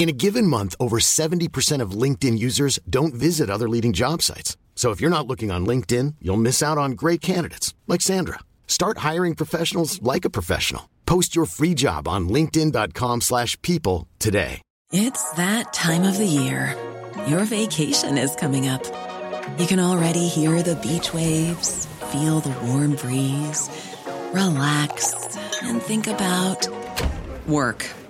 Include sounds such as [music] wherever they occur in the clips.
In a given month, over 70% of LinkedIn users don't visit other leading job sites. So if you're not looking on LinkedIn, you'll miss out on great candidates like Sandra. Start hiring professionals like a professional. Post your free job on linkedin.com/people today. It's that time of the year. Your vacation is coming up. You can already hear the beach waves, feel the warm breeze, relax, and think about work.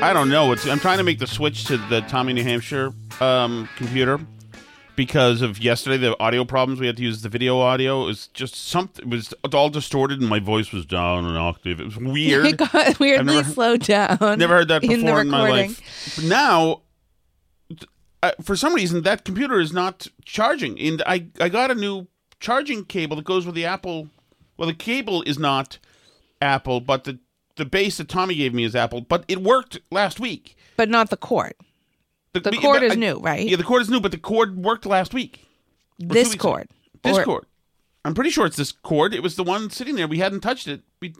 I don't know. It's I'm trying to make the switch to the Tommy New Hampshire um, computer because of yesterday the audio problems. We had to use the video audio. It was just something. It was all distorted, and my voice was down an octave. It was weird. [laughs] It got weirdly never- slowed down. Never heard that in before in, my recording. life. But now, uh, for some reason, that computer is not charging, and I I got a new charging cable that goes with the Apple. Well, the cable is not Apple, but the the base that Tommy gave me is Apple. But it worked last week. but not the cord. The cord is new, right? Yeah, the cord is new, but the cord worked last week. This weeks ago. cord. This Or- cord. I'm pretty sure it's this cord. It was the one sitting there. We hadn't touched it. We,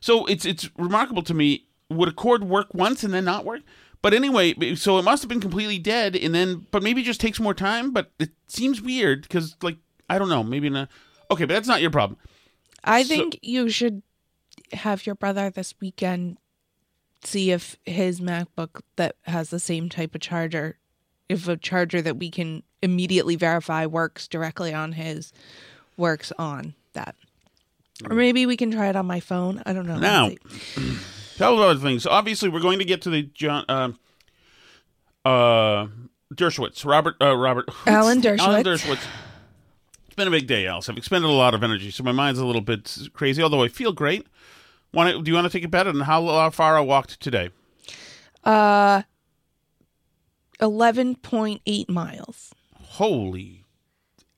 so it's it's remarkable to me. Would a cord work once and then not work? But anyway, so it must have been completely dead, and then but maybe it just takes more time. But it seems weird because like I don't know, maybe not. Okay, but that's not your problem. I So- think you should have your brother this weekend see if his MacBook that has the same type of charger, if a charger that we can immediately verify works directly on his, works on that. Or maybe we can try it on my phone. I don't know. Now, Let's see. [clears throat] Tell us other things. Obviously, we're going to get to the John uh, uh, Dershowitz, Robert uh, Robert Alan Alan Dershowitz. Dershowitz. It's been a big day, Alice. I've expended a lot of energy, so my mind's a little bit crazy. Although I feel great. Want to, do you want to take a bet on how far I walked today? Uh, eleven point eight miles. Holy,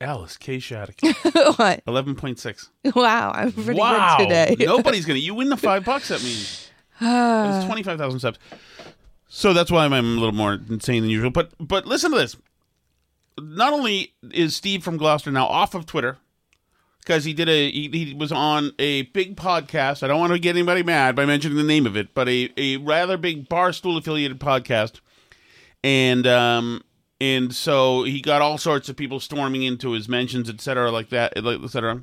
Alice K. Shattuck, [laughs] what? eleven point six. Wow, I'm pretty wow, good today. [laughs] nobody's gonna. You win the five bucks. That means it's [sighs] twenty five thousand steps. So that's why I'm a little more insane than usual. But but listen to this. Not only is Steve from Gloucester now off of Twitter because he did a he, he was on a big podcast. I don't want to get anybody mad by mentioning the name of it, but a, a rather big barstool affiliated podcast, and um and so he got all sorts of people storming into his mentions, et cetera, like that, et cetera.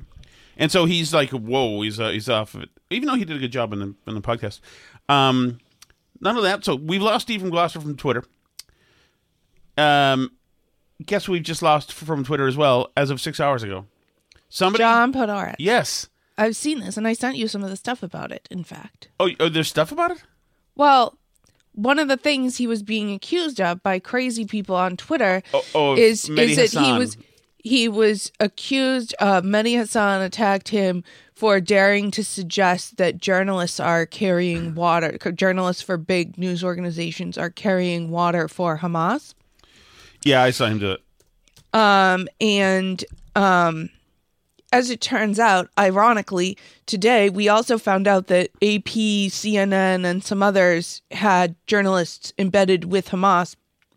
And so he's like, "Whoa, he's uh, he's off of it." Even though he did a good job in the in the podcast, um, none of that. So we've lost Steve from from Twitter. Um, guess we've just lost from Twitter as well as of six hours ago. Somebody, John Podhoretz. yes. I've seen this, and I sent you some of the stuff about it. In fact, Oh, oh, there's stuff about it. well, one of the things he was being accused of by crazy people on Twitter Oh, oh, is Mehdi is that he was he was accused. Uh, Mehdi Hasan attacked him for daring to suggest that journalists are carrying water. Journalists for big news organizations are carrying water for Hamas. Yeah, I saw him do it. Um, and um, as it turns out, ironically, today we also found out that AP, CNN, and some others had journalists embedded with Hamas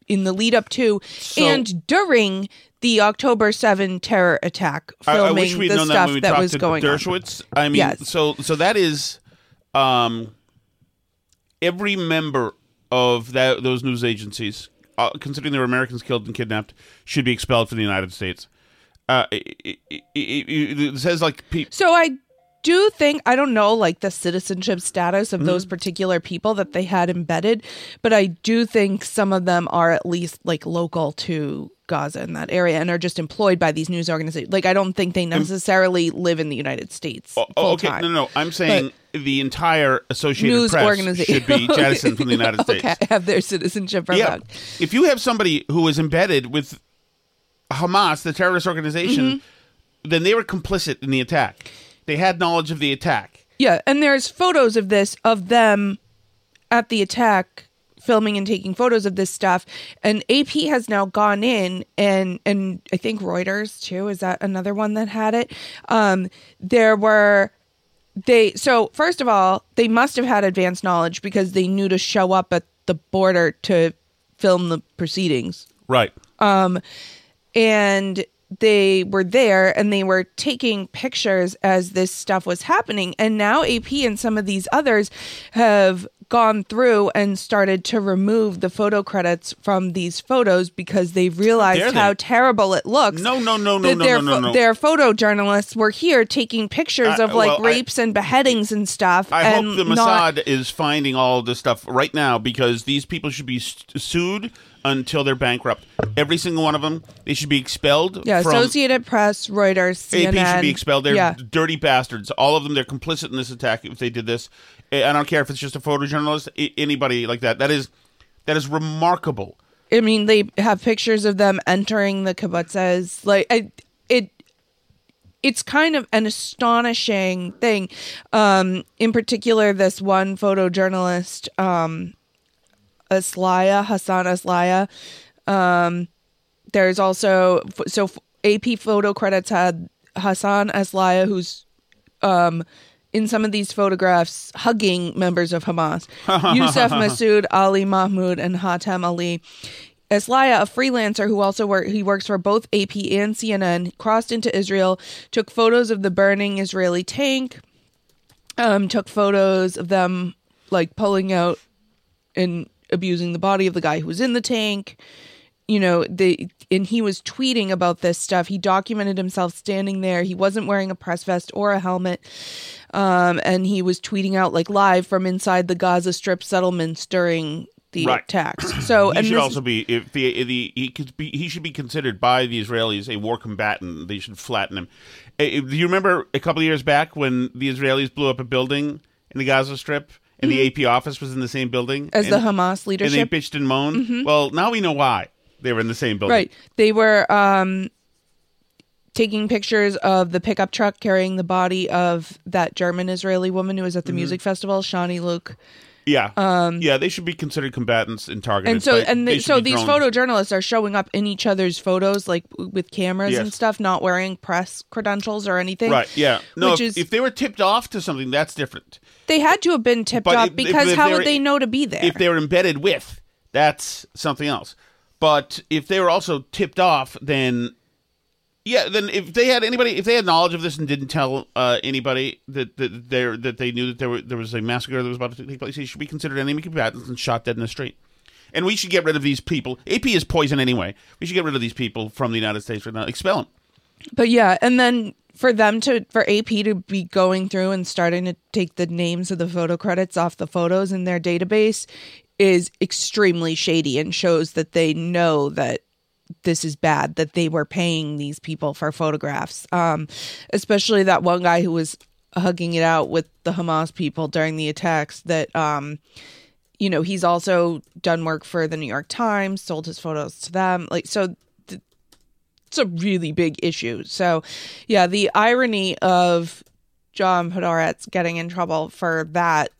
in the lead up to So- and during the October 7 terror attack, I, I filming wish we'd the known that stuff that, talked was to going on. Dershowitz. I mean, Yes. so so that is, um, every member of that those news agencies, uh, considering there were Americans killed and kidnapped, should be expelled from the United States. Uh, it, it, it, it, says like pe- So I do think I don't know like the citizenship status of Mm-hmm. those particular people that they had embedded, but I do think some of them are at least like local to Gaza in that area and are just employed by these news organizations. Like I don't think they necessarily live in the United States Oh, oh, okay, no, no. I'm saying the entire Associated News Press organization should be [laughs] jettisoned from the United [laughs] States. have their citizenship Yeah, if you have somebody who is embedded with Hamas, the terrorist organization, Mm-hmm. then they were complicit in the attack. They had knowledge of the attack. Yeah, and there's photos of this of them at the attack filming and taking photos of this stuff and AP has now gone in and and I think Reuters too is that another one that had it um there were they so first of all they must have had advanced knowledge because they knew to show up at the border to film the proceedings Right. And they were there and they were taking pictures as this stuff was happening and now AP and some of these others have gone through and started to remove the photo credits from these photos because they've realized they? how terrible it looks No, no, no, no, no, their, no, no, no. their photojournalists were here taking pictures Uh, of like well, I- rapes and beheadings and stuff I and hope the not- Mossad is finding all this stuff right now because these people should be sued until they're bankrupt. Every single one of them, they should be expelled. yeah from, Associated Press Reuters CNN AP should be expelled. They're yeah dirty bastards. All of them. They're complicit in this attack. If they did this, I don't care if it's just a photojournalist. Anybody like that. That is that is remarkable. I mean, they have pictures of them entering the kibbutzes. Like, I, it, it's kind of an astonishing thing. Um, in particular, this one photojournalist, um, Eslaiah Hassan Eslaiah. Um, there's also so AP photo credits had Hassan Eslaiah, who's um, in some of these photographs hugging members of Hamas. [laughs] Youssef Masood, Ali Mahmoud, and Hatem Ali. Eslaiah, a freelancer who also work, he works for both AP and CNN, crossed into Israel, took photos of the burning Israeli tank, um, took photos of them like pulling out and abusing the body of the guy who was in the tank. You know, they and he was tweeting about this stuff. He documented himself standing there. He wasn't wearing a press vest or a helmet. Um, and he was tweeting out like live from inside the Gaza Strip settlements during the Right. attacks. [clears throat] So He and should also be if the, the he could be he should be considered by the Israelis a war combatant. They should flatten him. Eh, Do you remember a couple of years back when the Israelis blew up a building in the Gaza Strip and the AP office was in the same building Mm-hmm. as the Hamas Hamas and they bitched and moaned? Well, now we know why they were in the same building. Right. They were um, taking pictures of the pickup truck carrying the body of that German Israeli woman who was at the Mm-hmm. music festival, Shani Louk. Yeah, Um, yeah, they should be considered combatants and targeted. And so, and they, so these photojournalists are showing up in each other's photos, like with cameras Yes. and stuff, not wearing press credentials or anything. Right, yeah. No, Which if, is- if they were tipped off to something, that's different. They had to have been tipped But off if- because if how would they know to be there? If they were embedded with, that's something else. But if they were also tipped off, then yeah, then if they had anybody, if they had knowledge of this and didn't tell uh, anybody that that they that they knew that there were there was a massacre that was about to take place, they should be considered enemy combatants and shot dead in the street. And we should get rid of these people. AP is poison anyway. We should get rid of these people from the United States right now. Expel them. But yeah, and then for them to for AP to be going through and starting to take the names of the photo credits off the photos in their database is extremely shady and shows that they know that this is bad that they were paying these people for photographs. Um especially that one guy who was hugging it out with the Hamas people during the attacks that um you know, he's also done work for the New York Times, sold his photos to them. Like so it's a really big issue. So, yeah, the irony of John Podhoretz getting in trouble for that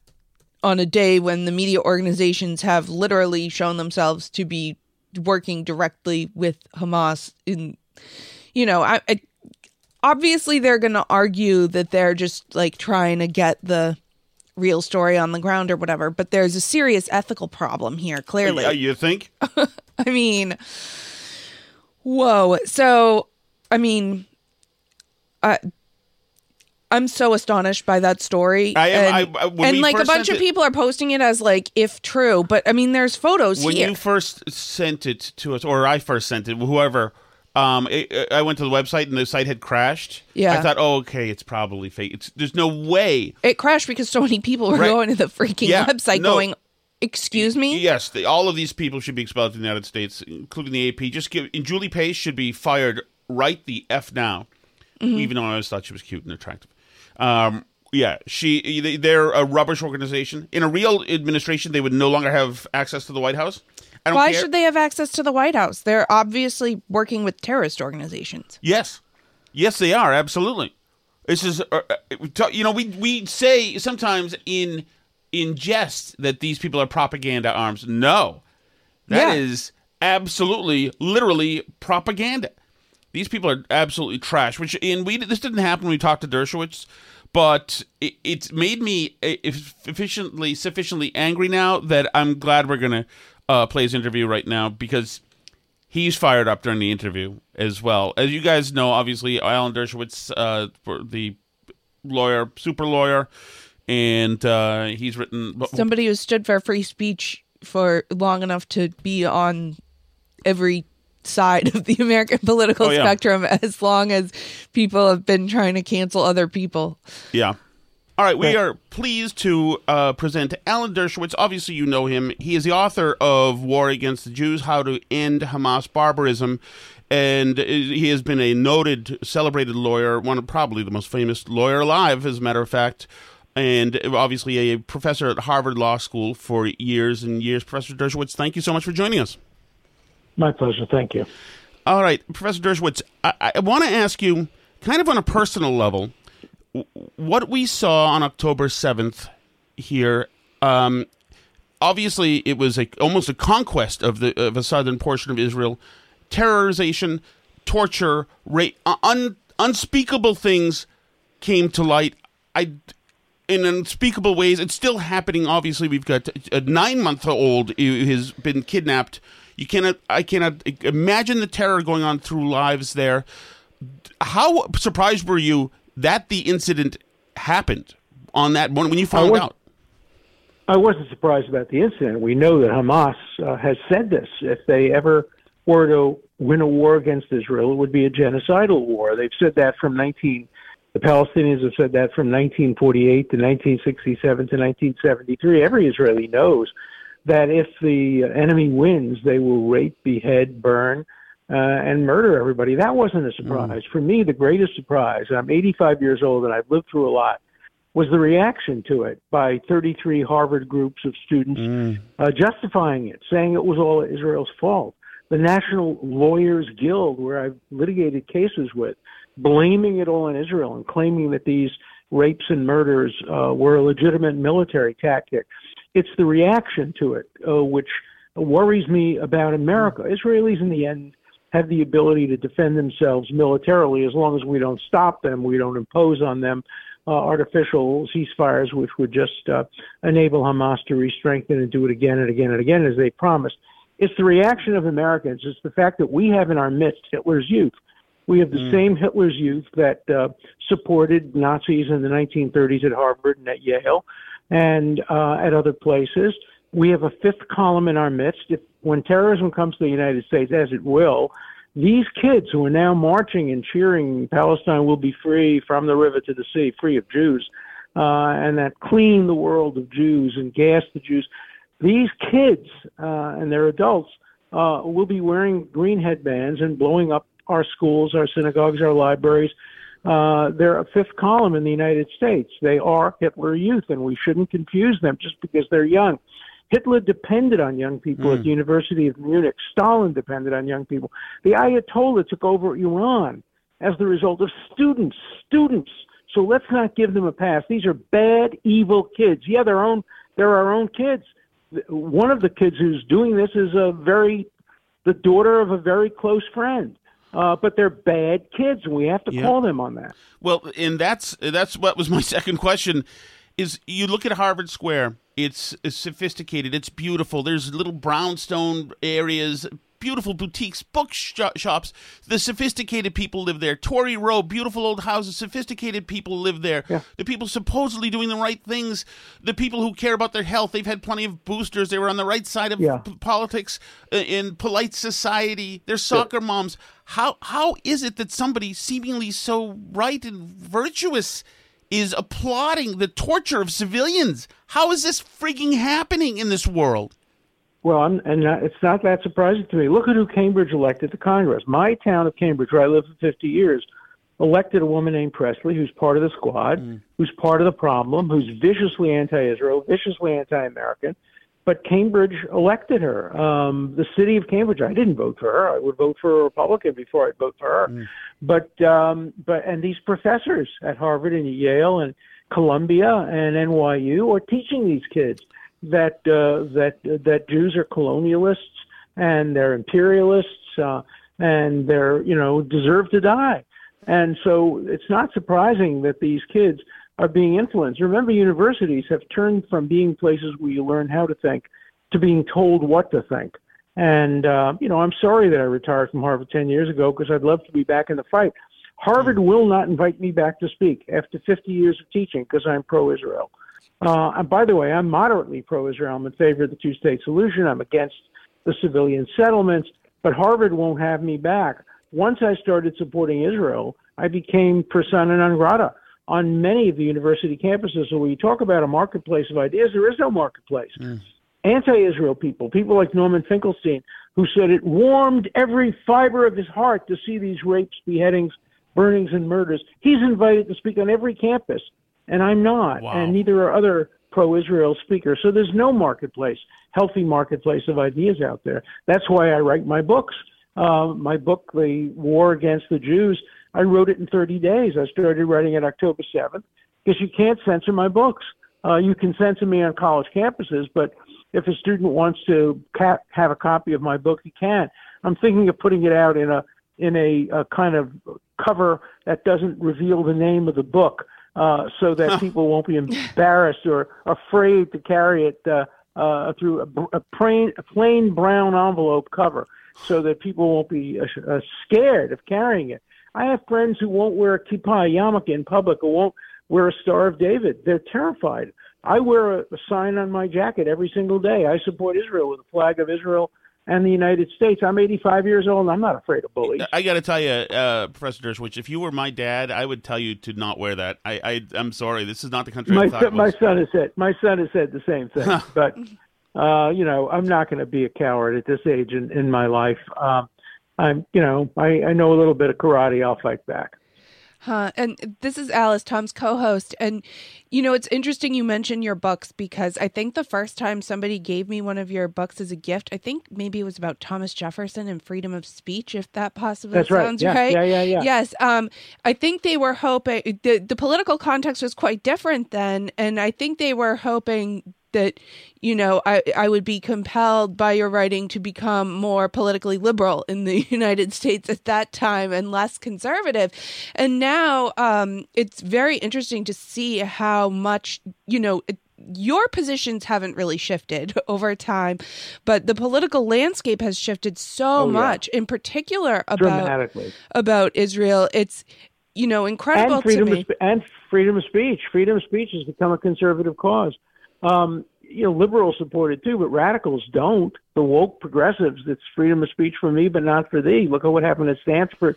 on a day when the media organizations have literally shown themselves to be working directly with Hamas in you know, I, I obviously they're going to argue that they're just like trying to get the real story on the ground or whatever, but there's a serious ethical problem here, clearly. Yeah, you think? [laughs] I mean, whoa. So, I mean, I. I'm so astonished by that story. I am- and, I- I- and like a bunch of it- people are posting it as like if true, but I mean, there's photos when here. you first sent it to us, or I first sent it, whoever, Um, it, I went to the website and the site had crashed. Yeah. I thought, oh, okay, it's probably fake. It's there's no way. It crashed because so many people were Right. going to the freaking Yeah, website no. going, "Excuse me." Yes, the, all of these people should be expelled from the United States, including the AP. Just give and Julie Pace should be fired right the f now. Mm-hmm. Even though I always thought she was cute and attractive. Um, yeah, she they- they're a rubbish organization. In a real administration, they would no longer have access to the White House. I don't Why care. should they have access to the White House? They're obviously working with terrorist organizations. Yes, yes, they are absolutely. This is, uh, uh, you know, we we say sometimes in in jest that these people are propaganda arms. No, that is Yeah. absolutely, literally propaganda. These people are absolutely trash. Which and we this didn't happen when we talked to Dershowitz, but it, it's made me uh, sufficiently sufficiently angry now that I'm glad we're gonna uh, play his interview right now because he's fired up during the interview as well. As you guys know, obviously, Alan Dershowitz, uh, for the lawyer, super lawyer, and uh, he's written. Somebody who stood for free speech for long enough to be on every side of the [laughs] American political Oh, yeah. spectrum as long as people have been trying to cancel other people. Yeah. All right, we are pleased to uh, present Alan Dershowitz. Obviously, you know him. He is the author of War Against the Jews How to End Hamas Barbarism. And he has been a noted, celebrated lawyer, one of probably the most famous lawyer alive, as a matter of fact. And obviously, a professor at Harvard Law School for years and years. Professor Dershowitz, thank you so much for joining us. My pleasure. Thank you. All right, Professor Dershowitz, I, I want to ask you, kind of on a personal level, what we saw on October 7th here. Um, obviously, it was a, almost a conquest of the of a southern portion of Israel. Terrorization, torture, rape, un, unspeakable things came to light. I in unspeakable ways. It's still happening. Obviously, we've got a nine-month-old who has been kidnapped. You cannot. I cannot imagine the terror going on through lives there. How surprised were you that the incident happened on that one when you found was- out? I wasn't surprised about the incident. We know that Hamas uh, has said this. If they ever were to win a war against Israel, it would be a genocidal war. They've said that from 19. The Palestinians have said that from 1948 to 1967 to 1973. Every Israeli knows that if the enemy wins, they will rape, behead, burn, uh, and murder everybody. That wasn't a surprise. For me, the greatest surprise, I'm 85 years old and I've lived through a lot, was the reaction to it by 33 Harvard groups of students uh, justifying it, saying it was all Israel's fault. The National Lawyers Guild, where I've litigated cases with, blaming it all on Israel and claiming that these rapes and murders uh, were a legitimate military tactic. It's the reaction to it uh, which worries me about America. Israelis, in the end, have the ability to defend themselves militarily as long as we don't stop them, we don't impose on them uh, artificial ceasefires, which would just uh, enable Hamas to re-strengthen and do it again and again and again as they promised. It's the reaction of Americans. It's the fact that we have in our midst Hitler's youth. We have the same Hitler's youth that uh, supported Nazis in the 1930s at Harvard and at Yale and uh, at other places. We have a fifth column in our midst. If, when terrorism comes to the United States, as it will, these kids who are now marching and cheering Palestine will be free from the river to the sea, free of Jews, uh, and that clean the world of Jews and gas the Jews. These kids uh, and their adults uh, will be wearing green headbands and blowing up our schools, our synagogues, our libraries. Uh, they're a fifth column in the United States. They are Hitler youth, and we shouldn't confuse them just because they're young. Hitler depended on young people at the University of Munich. Stalin depended on young people. The Ayatollah took over Iran as the result of students, students. So let's not give them a pass. These are bad, evil kids. Yeah, they're own. They're our own kids. One of the kids who's doing this is a very, the daughter of a very close friend. Uh, but they're bad kids, and we have to Yeah. call them on that. Well, and that's that's what was my [laughs] second question. Is you look at Harvard Square? It's, it's sophisticated. It's beautiful. There's little brownstone areas, beautiful boutiques, bookshops. The sophisticated people live there. Tory Row, beautiful old houses. Sophisticated people live there. Yeah. The people supposedly doing the right things. The people who care about their health. They've had plenty of boosters. They were on the right side of Yeah. p- politics uh, in polite society. They're soccer moms. How how is it that somebody seemingly so right and virtuous is applauding the torture of civilians? How is this freaking happening in this world? Well, I'm, and it's not that surprising to me. Look at who Cambridge elected to Congress. My town of Cambridge, where I lived for 50 years, elected a woman named Pressley, who's part of the squad, who's part of the problem, who's viciously anti-Israel, viciously anti-American. But Cambridge elected her. Um, the city of Cambridge. I didn't vote for her. I would vote for a Republican before I'd vote for her. But um, but and these professors at Harvard and Yale and Columbia and NYU are teaching these kids that uh, that that Jews are colonialists and they're imperialists uh, and they're you know deserve to die. And so it's not surprising that these kids are being influenced. Remember, universities have turned from being places where you learn how to think to being told what to think. And uh, you know, I'm sorry that I retired from Harvard 10 years ago because I'd love to be back in the fight. Harvard will not invite me back to speak after 50 years of teaching because I'm pro-Israel. Uh, and by the way, I'm moderately pro-Israel. I'm in favor of the two-state solution. I'm against the civilian settlements, but Harvard won't have me back. Once I started supporting Israel, I became persona non grata on many of the university campuses. So when you talk about a marketplace of ideas, there is no marketplace. Anti-Israel people, people like Norman Finkelstein, who said it warmed every fiber of his heart to see these rapes, beheadings, burnings, and murders. He's invited to speak on every campus, and I'm not, Wow. and neither are other pro-Israel speakers. So there's no marketplace, healthy marketplace of ideas out there. That's why I write my books. Uh, my book, The War Against the Jews, I wrote it in 30 days. I started writing it October 7th because you can't censor my books. Uh, you can censor me on college campuses, but if a student wants to ca- have a copy of my book, he can. I'm thinking of putting it out in a in a, a kind of cover that doesn't reveal the name of the book, uh, so that people won't be [laughs] embarrassed or afraid to carry it uh, uh, through a, a, plain, a plain brown envelope cover, so that people won't be uh, uh, scared of carrying it. I have friends who won't wear a kippah yarmulke in public or won't wear a Star of David. They're terrified. I wear a, a sign on my jacket every single day. I support Israel with a flag of Israel and the United States. I'm 85 years old and I'm not afraid of bullies. I got to tell you, uh, Professor Dershowitz, if you were my dad, I would tell you to not wear that. I, I I'm sorry, this is not the country I My thought son, my son has said my son has said the same thing, [laughs] but uh, you know I'm not going to be a coward at this age in, in my life. Um, I'm you know I, I know a little bit of karate. I'll fight back. Huh. And this is Alice, Tom's co host. And, you know, it's interesting you mentioned your books because I think the first time somebody gave me one of your books as a gift, I think maybe it was about Thomas Jefferson and freedom of speech, if that possibly That's right. sounds Yeah, right. yeah, yeah, yeah. Yes. Um, I think they were hoping the, the political context was quite different then. And I think they were hoping that you know I, I would be compelled by your writing to become more politically liberal in the [laughs] United States at that time and less conservative. And now um, it's very interesting to see how much you know. It, your positions haven't really shifted [laughs] over time, but the political landscape has shifted so Oh, yeah. much, in particular about Dramatically. about Israel. It's you know incredible and freedom to me. sp- and freedom of speech. Freedom of speech has become a conservative cause. Um, you know, liberals support it too, but radicals don't. The woke progressives, it's freedom of speech for me, but not for thee. Look at what happened at Stanford.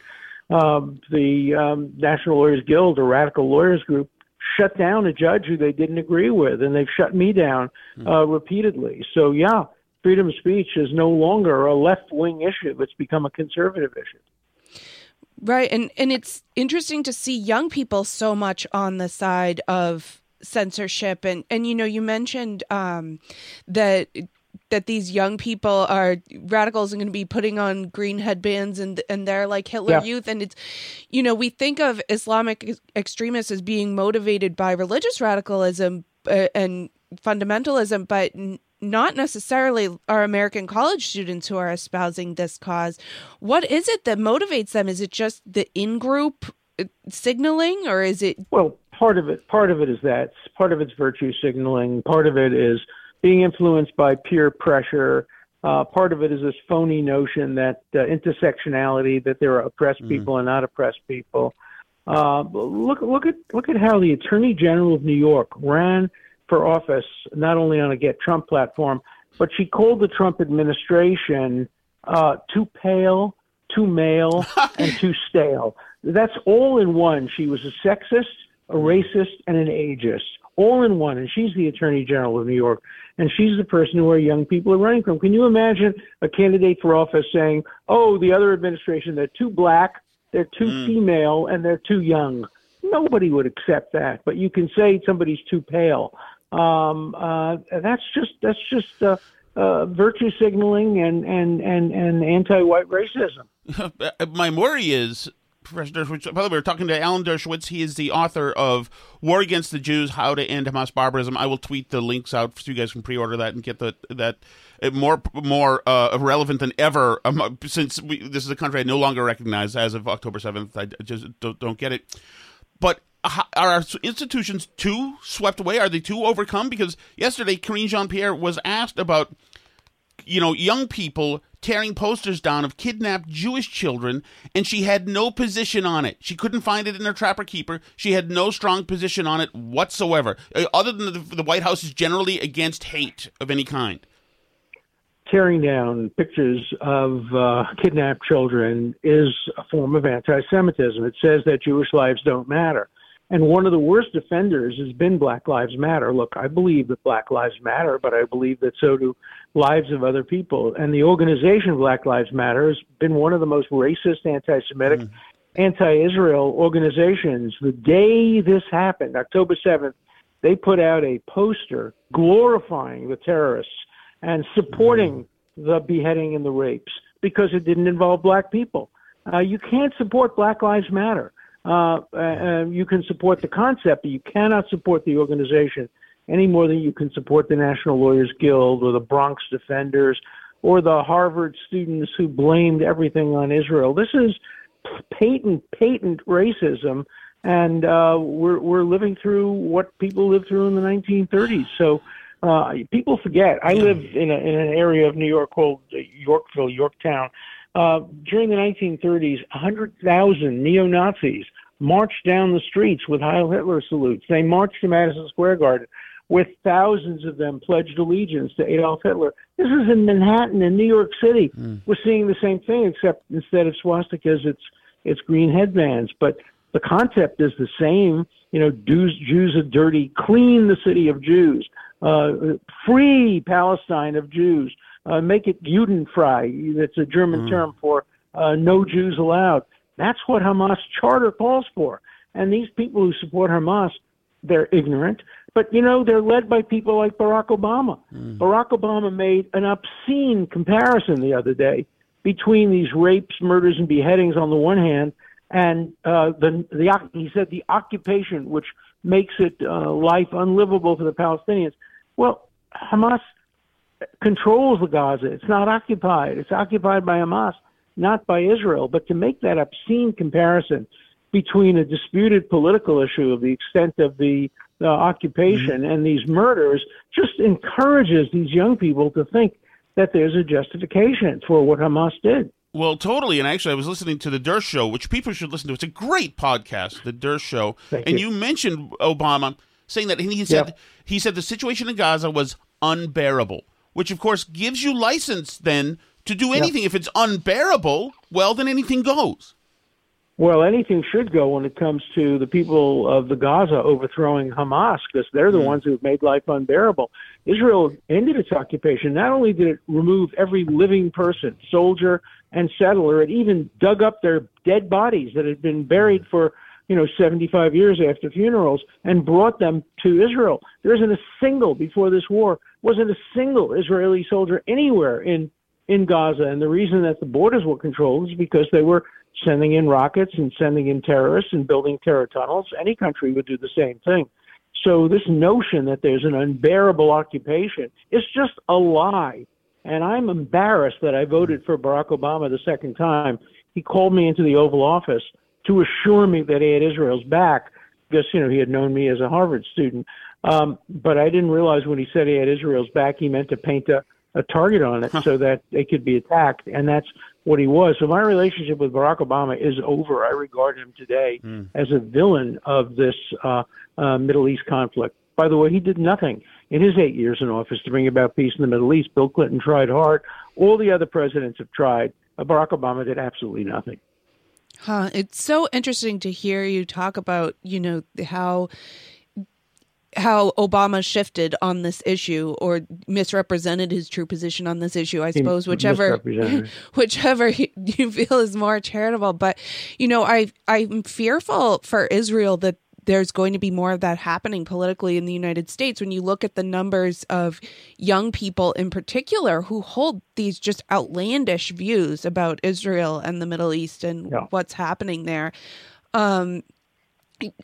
Um, the um, National Lawyers Guild, a radical lawyers group, shut down a judge who they didn't agree with, and they've shut me down uh, repeatedly. So, yeah, freedom of speech is no longer a left wing issue; it's become a conservative issue. Right. And and it's interesting to see young people so much on the side of censorship and and you know you mentioned um that that these young people are radicals and going to be putting on green headbands and and they're like Hitler Yeah. youth and it's you know we think of Islamic extremists as being motivated by religious radicalism uh, and fundamentalism but n- not necessarily our American college students who are espousing this cause. What is it that motivates them? Is it just the in-group uh, signaling, or is it Well, part of it, part of it is that. Part of it's virtue signaling. Part of it is being influenced by peer pressure. Uh, part of it is this phony notion that uh, intersectionality, that there are oppressed Mm. people and not oppressed people. Uh, look, look at look at how the Attorney General of New York ran for office, not only on a Get Trump platform, but she called the Trump administration uh, too pale, too male, [laughs] and too stale. That's all in one. She was a sexist, a racist, and an ageist, all in one. And she's the Attorney General of New York, and she's the person who our young people are running from. Can you imagine a candidate for office saying, "Oh, the other administration, they're too black, they're too female, and they're too young"? Nobody would accept that. But you can say somebody's too pale. Um, uh, that's just that's just uh, uh, virtue signaling and and and and anti-white racism. [laughs] My worry is, Professor Dershowitz, by the way, we're talking to Alan Dershowitz. He is the author of War Against the Jews, How to End Hamas Barbarism. I will tweet the links out so you guys can pre-order that and get the, that uh, more more uh, relevant than ever um, since we, this is a country I no longer recognize as of October 7th. I just don't, don't get it. But are our institutions too swept away? Are they too overcome? Because yesterday, Karine Jean Pierre was asked about you know, young people tearing posters down of kidnapped Jewish children, and she had no position on it. She couldn't find it in her Trapper Keeper. She had no strong position on it whatsoever, uh, other than the, the White House is generally against hate of any kind. tearing down pictures of uh, kidnapped children is a form of anti-Semitism. It says that Jewish lives don't matter. And one of the worst offenders has been Black Lives Matter. Look, I believe that Black Lives Matter, but I believe that so do lives of other people. And the organization Black Lives Matter has been one of the most racist, anti-Semitic, anti-Israel organizations. The day this happened, October 7th, they put out a poster glorifying the terrorists and supporting the beheading and the rapes because it didn't involve black people. Uh, you can't support Black Lives Matter. Uh, uh, you can support the concept, but you cannot support the organization any more than you can support the National Lawyers Guild or the Bronx Defenders or the Harvard students who blamed everything on Israel. This is patent, patent racism, and uh, we're we're living through what people lived through in the 1930s. So uh, people forget. I live in, a, in an area of New York called Yorkville, Yorktown. Uh, during the 1930s, 100,000 neo Nazis marched down the streets with Heil Hitler salutes. They marched to Madison Square Garden with thousands of them pledged allegiance to Adolf Hitler. This is in Manhattan in New York City. We're seeing the same thing, except instead of swastikas, it's it's green headbands. But the concept is the same. You know, Jews, Jews are dirty. Clean the city of Jews. Uh, free Palestine of Jews. Uh, make it Judenfrei. That's a German term for uh, no Jews allowed. That's what Hamas charter calls for. And these people who support Hamas, they're ignorant. But you know, they're led by people like Barack Obama. Barack Obama made an obscene comparison the other day between these rapes, murders, and beheadings on the one hand, and uh, the the he said the occupation, which makes it uh, life unlivable for the Palestinians. Well, Hamas controls the Gaza. It's not occupied. It's occupied by Hamas, not by Israel. But to make that obscene comparison between a disputed political issue of the extent of the uh, occupation and these murders just encourages these young people to think that there's a justification for what Hamas did. Well, totally. And actually, I was listening to the Dershow, which people should listen to. It's a great podcast, the Dershow. Thank and you. you. mentioned Obama saying that, and he said Yep. he said the situation in Gaza was unbearable, which of course gives you license then to do anything. If it's unbearable, well, then anything goes. Well, anything should go when it comes to the people of the Gaza overthrowing Hamas because they're the mm. ones who have made life unbearable. Israel ended its occupation. Not only did it remove every living person, soldier and settler, it even dug up their dead bodies that had been buried mm. for, you know, 75 years after funerals and brought them to Israel. There isn't a single, before this war, wasn't a single Israeli soldier anywhere in in Gaza. And the reason that the borders were controlled is because they were sending in rockets and sending in terrorists and building terror tunnels. Any country would do the same thing. So this notion that there's an unbearable occupation is just a lie. And I'm embarrassed that I voted for Barack Obama the second time. He called me into the Oval Office to assure me that he had Israel's back because, you know, he had known me as a Harvard student. Um, but I didn't realize when he said he had Israel's back, he meant to paint a a target on it so that they could be attacked, and that's what he was. So my relationship with Barack Obama is over. I regard him today mm. as a villain of this uh, uh, Middle East conflict. By the way, he did nothing in his eight years in office to bring about peace in the Middle East. Bill Clinton tried hard. All the other presidents have tried. Barack Obama did absolutely nothing. Huh. It's so interesting to hear you talk about, you know, how how Obama shifted on this issue or misrepresented his true position on this issue. I suppose whichever [laughs] whichever [laughs] you feel is more charitable. But you know, I I'm fearful for Israel that there's going to be more of that happening politically in the United States when you look at the numbers of young people in particular who hold these just outlandish views about Israel and the Middle East and yeah. what's happening there. Um,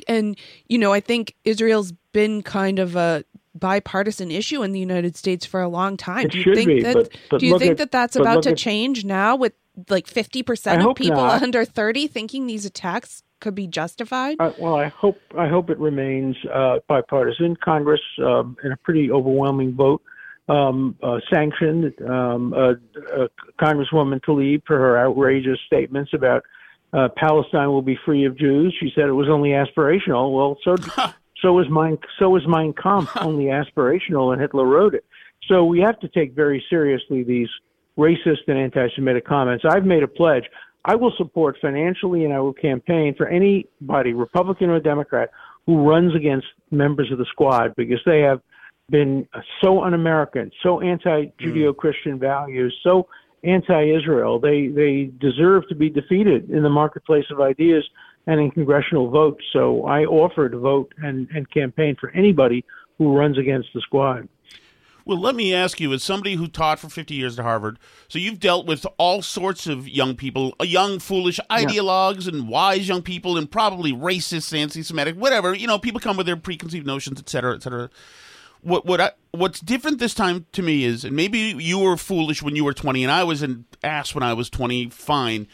and you know, I think Israel's been kind of a bipartisan issue in the United States for a long time. It do you think be, that but, but do you think at, that that's about to at, change now with like 50% of people not. [laughs] under 30 thinking these attacks could be justified? Uh, well, I hope I hope it remains uh, bipartisan. Congress, um, in a pretty overwhelming vote, um, uh, sanctioned um, uh, Congresswoman Tlaib for her outrageous statements about uh, Palestine will be free of Jews. She said it was only aspirational. Well, so [laughs] so was mine. So was Mein Kampf [laughs] only aspirational, and Hitler wrote it. So we have to take very seriously these racist and anti-Semitic comments. I've made a pledge. I will support financially and I will campaign for anybody, Republican or Democrat, who runs against members of the squad because they have been so un-American, so anti-Judeo-Christian mm. values, so anti-Israel. They they deserve to be defeated in the marketplace of ideas and in congressional votes. So I offer to vote and, and campaign for anybody who runs against the squad. Well, let me ask you, as somebody who taught for 50 years at Harvard, so you've dealt with all sorts of young people, uh, young, foolish ideologues, yeah. and wise young people, and probably racist, anti-Semitic, whatever. You know, people come with their preconceived notions, et cetera, et cetera. What what I, what's different this time to me is, and maybe you were foolish when you were 20, and I was an ass when I was 20. Fine,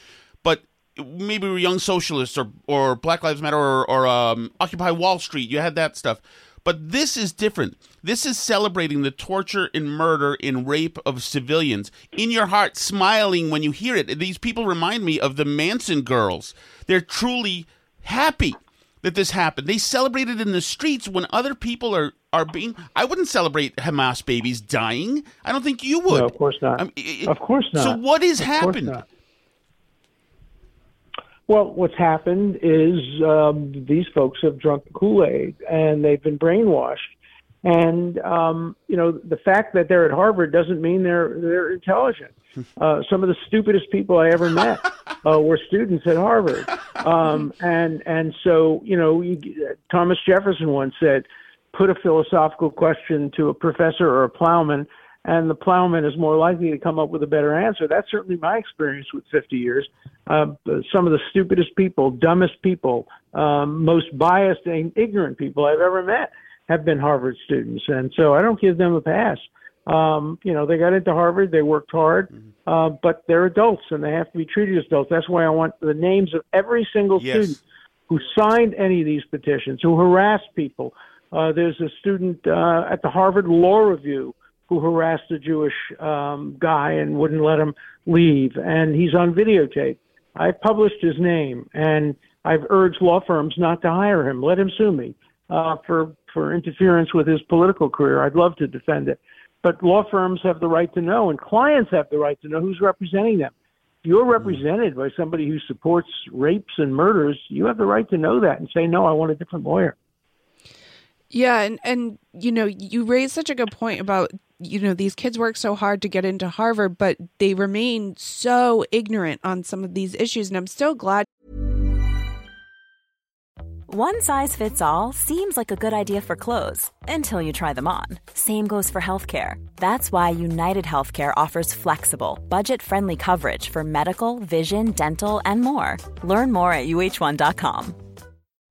but maybe we were young socialists or or Black Lives Matter or, or um, Occupy Wall Street. You had that stuff. But this is different. This is celebrating the torture and murder and rape of civilians. In your heart, smiling when you hear it. These people remind me of the Manson girls. They're truly happy that this happened. They celebrate it in the streets when other people are, are being. I wouldn't celebrate Hamas babies dying. I don't think you would. No, of course not. I mean, of course not. So what has of happened? Well, what's happened is um, these folks have drunk Kool Aid and they've been brainwashed. And um, you know, the fact that they're at Harvard doesn't mean they're they're intelligent. [laughs] Uh, some of the stupidest people I ever met uh, were students at Harvard, um, and and so you know, you, Thomas Jefferson once said, "Put a philosophical question to a professor or a plowman, and the plowman is more likely to come up with a better answer. That's certainly my experience with 50 years. Uh, some of the stupidest people, dumbest people, um, most biased and ignorant people I've ever met have been Harvard students, and so I don't give them a pass. Um, you know, they got into Harvard, they worked hard, mm-hmm. uh, but they're adults and they have to be treated as adults. That's why I want the names of every single yes. student who signed any of these petitions, who harassed people. Uh, there's a student uh, at the Harvard Law Review who harassed a Jewish um, guy and wouldn't let him leave, and he's on videotape. I've published his name, and I've urged law firms not to hire him. Let him sue me uh, for for interference with his political career. I'd love to defend it, but law firms have the right to know, and clients have the right to know who's representing them. If you're mm-hmm. represented by somebody who supports rapes and murders, you have the right to know that and say, "No, I want a different lawyer." Yeah, and and you know, you raised such a good point about you know, these kids work so hard to get into Harvard, but they remain so ignorant on some of these issues. And I'm so glad. One size fits all seems like a good idea for clothes until you try them on. Same goes for healthcare. That's why United Healthcare offers flexible, budget friendly coverage for medical, vision, dental, and more. Learn more at uh1.com.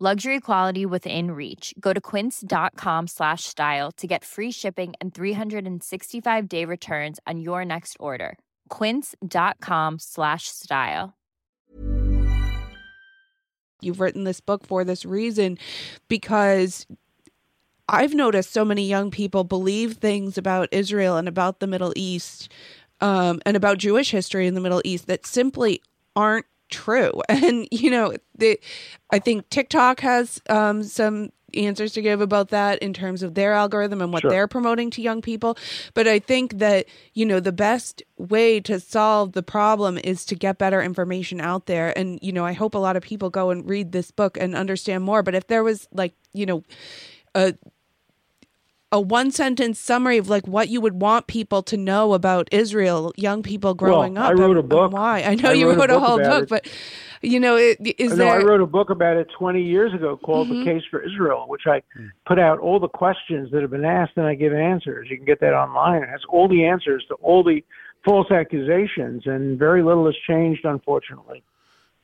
Luxury quality within reach. Go to quince.com slash style to get free shipping and 365 day returns on your next order. Quince.com slash style. You've written this book for this reason because I've noticed so many young people believe things about Israel and about the Middle East um, and about Jewish history in the Middle East that simply aren't true. [laughs] And you know, the, I think TikTok has um, some answers to give about that in terms of their algorithm and what Sure. they're promoting to young people. But I think that you know the best way to solve the problem is to get better information out there. And you know, I hope a lot of people go and read this book and understand more. But if there was like you know a a one sentence summary of like what you would want people to know about Israel, young people growing Well, up. I wrote and- a book. why? I know I you wrote a wrote a, book whole book, it. but you know, it, is I know there? Mm-hmm. I wrote a book about it 20 years ago called The Case for Israel, which I put out all the questions that have been asked and I give answers. You can get that online. It has all the answers to all the false accusations, and very little has changed, unfortunately.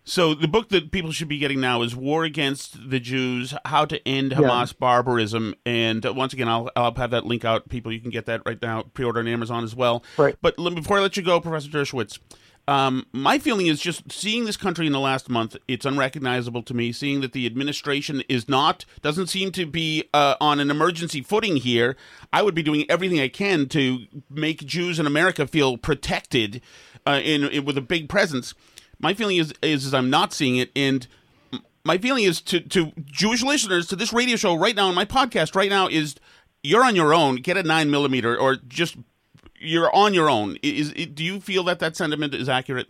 So the book that people should be getting now is War Against the Jews: How to End Yeah. Hamas Barbarism. And uh, once again, I'll I'll have that link out. People, you can get that right now. Pre-order on Amazon as well. Right. But let- before I let you go, Professor Dershowitz, um, my feeling is just seeing this country in the last month. It's unrecognizable to me. Seeing that the administration is not doesn't seem to be uh, on an emergency footing here. I would be doing everything I can to make Jews in America feel protected uh, in, in with a big presence. My feeling is, is is I'm not seeing it, and my feeling is to to Jewish listeners to this radio show right now on my podcast right now is you're on your own. Get a nine millimeter, or just you're on your own. Is, is do you feel that that sentiment is accurate?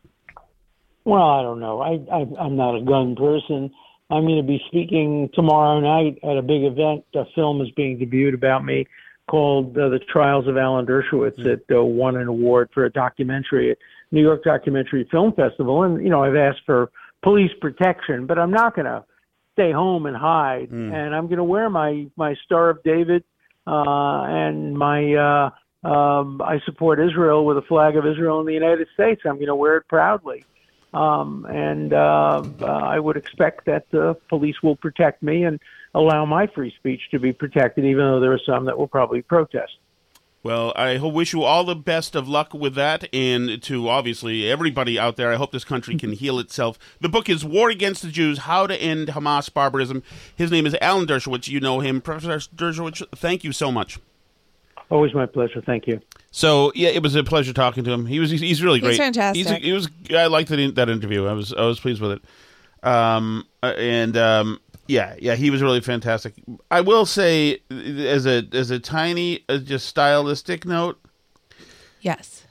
Well, I don't know. I, I I'm not a gun person. I'm going to be speaking tomorrow night at a big event. A film is being debuted about me called uh, "The Trials of Alan Dershowitz." That uh, won an award for a documentary New York Documentary Film Festival. And you know, I've asked for police protection, but I'm not going to stay home and hide. And I'm going to wear my my Star of David uh, and my uh, um, I support Israel with a flag of Israel in the United States. I'm going to wear it proudly. Um, and uh, uh, I would expect that the police will protect me and allow my free speech to be protected, even though there are some that will probably protest. Well, I wish you all the best of luck with that, and to obviously everybody out there. I hope this country can heal itself. The book is "War Against the Jews: How to End Hamas Barbarism." His name is Alan Dershowitz. You know him, Professor Dershowitz. Thank you so much. Always my pleasure. Thank you. So yeah, it was a pleasure talking to him. He was he's, he's really He's great. fantastic. He's, he was I liked that that interview. I was I was pleased with it. Um uh, and um yeah yeah he was really fantastic. I will say as a as a tiny uh, just stylistic note, yes.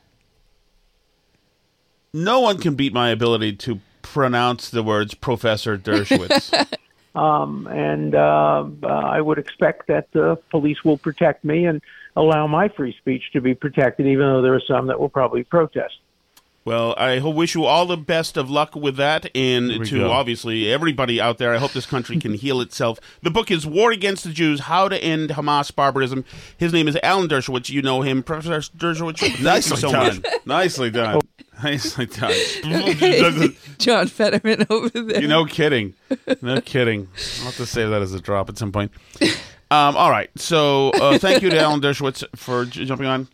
no one can beat my ability to pronounce the words Professor Dershowitz. [laughs] Um, and uh, uh, I would expect that the police will protect me and allow my free speech to be protected, even though there are some that will probably protest. Well, I wish you all the best of luck with that, and to go. obviously everybody out there. I hope this country can heal itself. The book is "War Against the Jews: How to End Hamas Barbarism." His name is Alan Dershowitz. You know him, Professor Dershowitz. Nicely so done. Nicely done. [laughs] Nicely done. [laughs] John Fetterman over there. you no kidding, no kidding. I'll have to save that as a drop at some point. Um, all right, so uh, thank you to Alan Dershowitz for j- jumping on.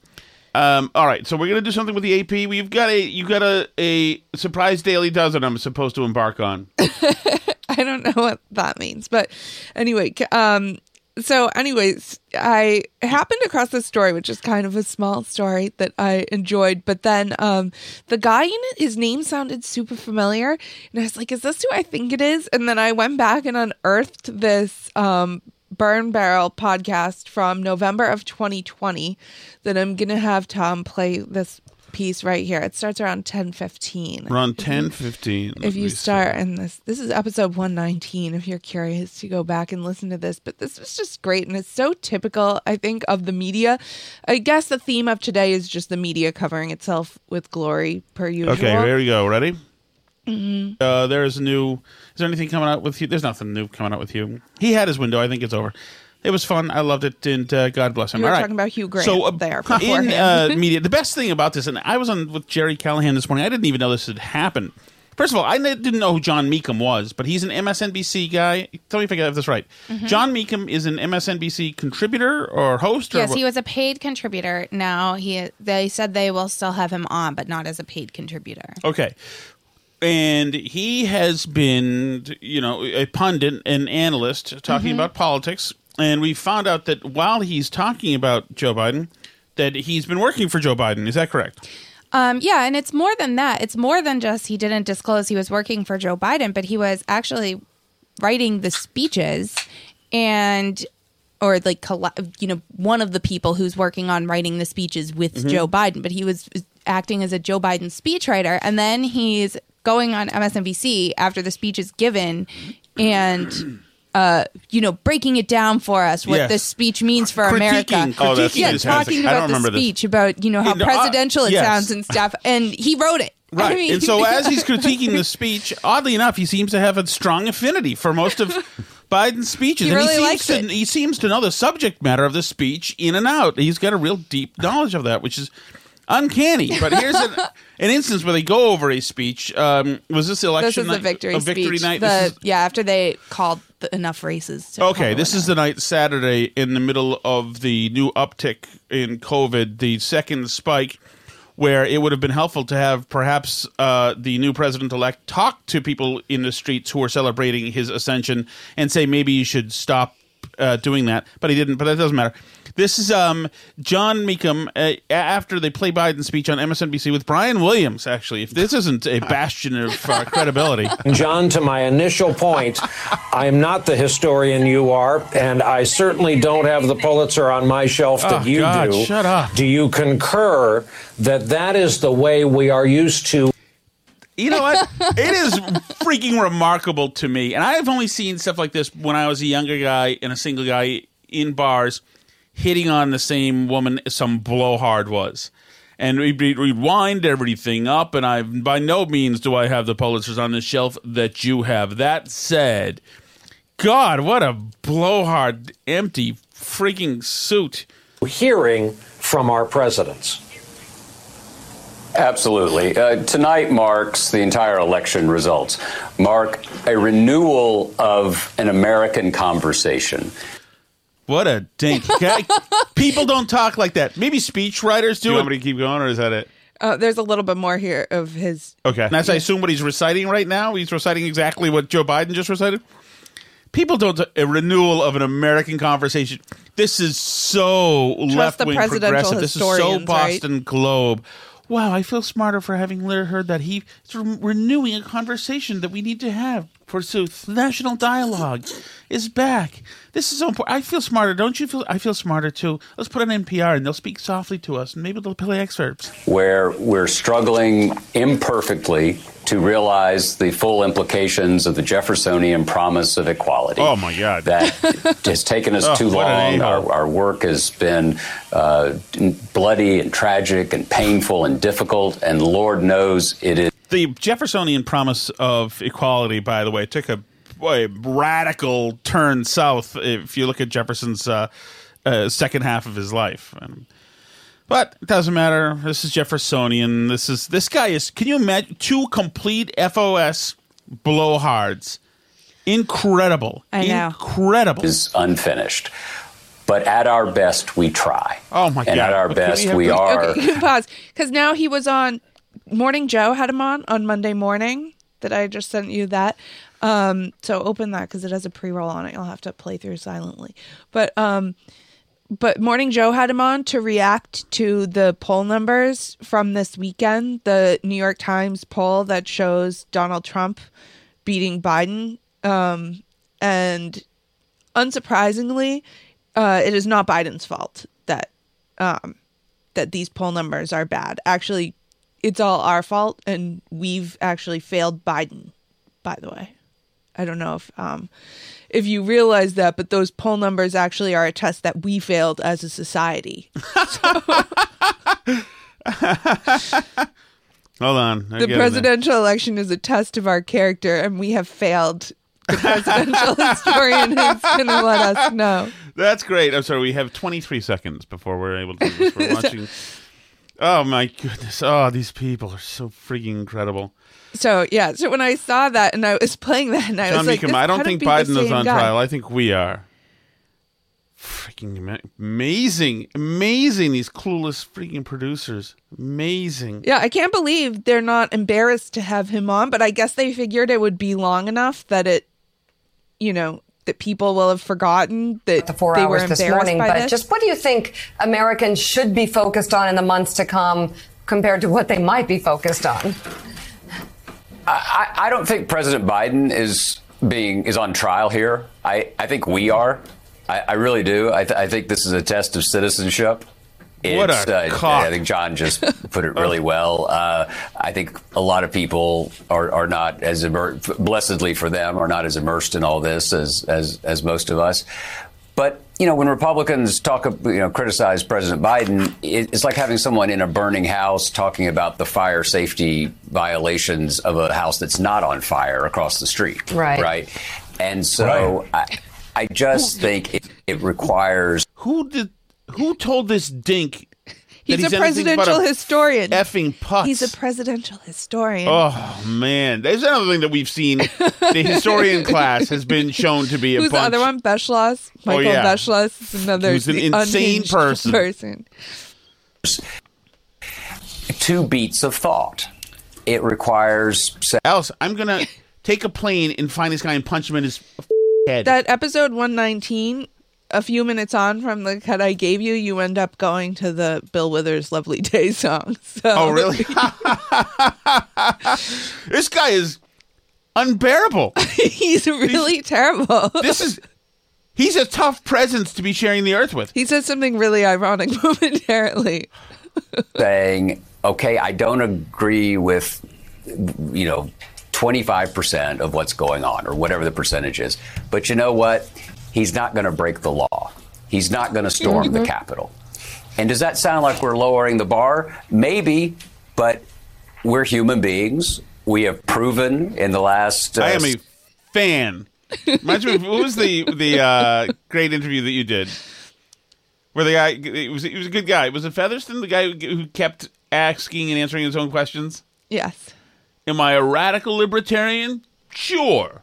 Um, all right, so we're gonna do something with the AP. We've got a you got a a surprise daily dozen. I'm supposed to embark on. [laughs] I don't know what that means, but anyway, um, so anyways, I happened across this story, which is kind of a small story that I enjoyed, but then um, the guy in it, his name sounded super familiar, and I was like, "Is this who I think it is?" And then I went back and unearthed this um, Burn Barrel podcast from November of 2020 that I'm gonna have Tom play this piece right here. It starts around 10:15 We're on ten fifteen. if you start and this this is episode 119 if you're curious to go back and listen to this but this was just great and it's so typical i think of the media i guess the theme of today is just the media covering itself with glory per usual Okay, here we go. Ready? Mm-hmm. Uh, there's a new. Is there anything coming out with you? There's nothing new coming out with you. He had his window. I think it's over. It was fun. I loved it, and uh, God bless him. You were All right. talking about Hugh Grant so, uh, there in uh, [laughs] media, the best thing about this, and I was on with Gerry Callahan this morning. I didn't even know this had happened. First of all, I didn't know who Jon Meacham was, but he's an MSNBC guy. Tell me if I got this right. Mm-hmm. Jon Meacham is an MSNBC contributor or host. Or Yes, what? he was a paid contributor. Now he they said they will still have him on, but not as a paid contributor. Okay. And he has been, you know, a pundit, an analyst talking about politics. And we found out that while he's talking about Joe Biden, that he's been working for Joe Biden. Is that correct? Um, yeah, and it's more than that. It's more than just he didn't disclose he was working for Joe Biden, but he was actually writing the speeches and or like you know one of the people who's working on writing the speeches with Joe Biden, but he was acting as a Joe Biden speechwriter, and then he's going on MSNBC after the speech is given and. Uh, you know, breaking it down for us what Yes. this speech means for Critiquing- America. Oh, that's yeah, fantastic. talking I don't about the remember this. speech about you know how uh, presidential it yes. sounds and stuff, and he wrote it. Right. I mean- and so [laughs] as he's critiquing the speech, oddly enough, he seems to have a strong affinity for most of Biden's speeches. He and really seems likes to it. he seems to know the subject matter of the speech in and out. He's got a real deep knowledge of that, which is uncanny. But here's an, [laughs] an instance where they go over a speech. Um, was this election this is the night? victory a victory speech. night? The- is- yeah, after they called the, enough races. To Okay, this is the night Saturday in the middle of the new uptick in COVID, the second spike, where it would have been helpful to have perhaps uh, the new president elect talk to people in the streets who are celebrating his ascension and say maybe you should stop uh, doing that. But he didn't. But that doesn't matter. This is um, Jon Meacham uh, after they play Biden's speech on MSNBC with Brian Williams. Actually, if this isn't a bastion of uh, [laughs] credibility. John, to my initial point, I am not the historian you are, and I certainly don't have the Pulitzer on my shelf that Oh, you God, do. shut up. Do you concur that that is the way we are used to? You know what? it is freaking remarkable to me. And I've only seen stuff like this when I was a younger guy and a single guy in bars hitting on the same woman some blowhard was. And we'd, we'd we'd wind everything up, and I by no means do I have the Pulitzers on the shelf that you have. That said, God, what a blowhard, empty freaking suit. Hearing from our presidents. Absolutely. Uh, tonight marks the entire election results, mark a renewal of an American conversation. What a dink. [laughs] Okay? People don't talk like that. Maybe speech writers do. Do you it. want me to keep going, or is that it? Uh, there's a little bit more here of his. Okay. And that's, I assume, what he's reciting right now. He's reciting exactly what Joe Biden just recited. People don't a renewal of an American conversation. This is so Trust left the wing progressive. This is so historians, right? Boston Globe. Wow, I feel smarter for having li- heard that he's renewing a conversation that we need to have. Forsooth, national dialogue is back. This is so important. I feel smarter, don't you feel? I feel smarter too. Let's put on NPR and they'll speak softly to us, and maybe they'll play excerpts. where we're struggling imperfectly to realize the full implications of the Jeffersonian promise of equality. Oh, my God. That has taken us [laughs] Oh, too long. Our, our work has been uh, bloody and tragic and painful and difficult, and Lord knows it is. The Jeffersonian promise of equality, by the way, took a, boy, radical turn south if you look at Jefferson's uh, uh, second half of his life. Um, but it doesn't matter. This is Jeffersonian. This is this guy is. Can you imagine two complete FOS blowhards? Incredible. I know. Incredible. is unfinished. But at our best, we try. Oh, my And God. And at our Okay, best, we we are. Okay, pause because now he was on. Morning Joe had him on on Monday morning. That I just sent you that. Um, so open that because it has a pre-roll on it. You'll have to play through silently. But um, but Morning Joe had him on to react to the poll numbers from this weekend. The New York Times poll that shows Donald Trump beating Biden. Um, and unsurprisingly, uh, it is not Biden's fault that um, that these poll numbers are bad. Actually, it's all our fault, and we've actually failed Biden. By the way, I don't know if um, if you realize that, but those poll numbers actually are a test that we failed as a society. [laughs] Hold on. I the presidential election is a test of our character, and we have failed the presidential [laughs] historian is going to let us know. That's great. I'm sorry. We have 23 seconds before we're able to do this. We're [laughs] watching. Oh my goodness! Oh, these people are so freaking incredible. So yeah, so when I saw that and I was playing that, and I John was like, Meacham, I don't think Biden is on guy. trial. I think we are. Freaking amazing, amazing! These clueless freaking producers, amazing. Yeah, I can't believe they're not embarrassed to have him on, but I guess they figured it would be long enough that it, you know, that people will have forgotten that the four they were hours this morning. But this. just what do you think Americans should be focused on in the months to come compared to what they might be focused on? I, I don't think President Biden is being is on trial here. I, I think we are. I, I really do. I, th- I think this is a test of citizenship. What It's, a uh, cock. I think John just [laughs] put it really well. Uh, I think a lot of people are, are not as immer- blessedly for them are not as immersed in all this as as, as most of us. But you know, when Republicans talk, you know, criticize President Biden, it's like having someone in a burning house talking about the fire safety violations of a house that's not on fire across the street. Right. Right. And so I, I just think it, it requires Who did? Who told this dink? [laughs] that he's, a presidential a historian. Effing putz. He's a presidential historian. Oh man, there's another thing that we've seen. the historian class has been shown to be a Who's the other one? Beschloss. Oh, Michael yeah. Beschloss is another Who's an insane person. person. two beats of thought. It requires Else, I'm gonna [laughs] take a plane and find this guy and punch him in his f- head. That episode 119, a few minutes on from the cut I gave you, you end up going to the Bill Withers "Lovely Day" [laughs] song. So. oh really? [laughs] this guy is unbearable. [laughs] he's really terrible. This is. He's a tough presence to be sharing the earth with. He says something really ironic momentarily. saying, okay, I don't agree with, you know, 25% of what's going on or whatever the percentage is. But you know what? He's not going to break the law. He's not going to storm the Capitol. And does that sound like we're lowering the bar? Maybe, but we're human beings. We have proven in the last. Uh, I am a fan. Reminds me what was the the uh, great interview that you did, where the guy it was he was a good guy. Was it Featherston, the guy who, who kept asking and answering his own questions? Yes. Am I a radical libertarian? Sure.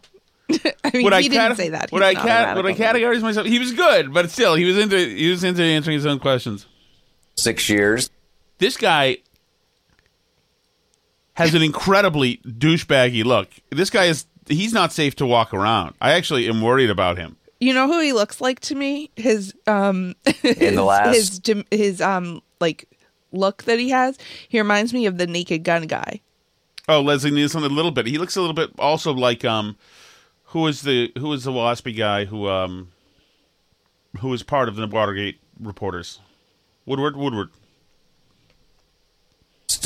[laughs] I mean, would he I didn't cate- say that. Would He's I not a cat? Would I categorize myself? He was good, but still, he was into he was into answering his own questions. six years. This guy has an incredibly douchebaggy look. This guy is he's not safe to walk around. I actually am worried about him. You know who he looks like to me? His um his, [laughs] In the last- his his um like look that he has. He reminds me of the Naked Gun guy. Oh, Leslie Nielsen a little bit. He looks a little bit also like um who was the who was the waspy guy who um who was part of the Watergate reporters? Woodward Woodward.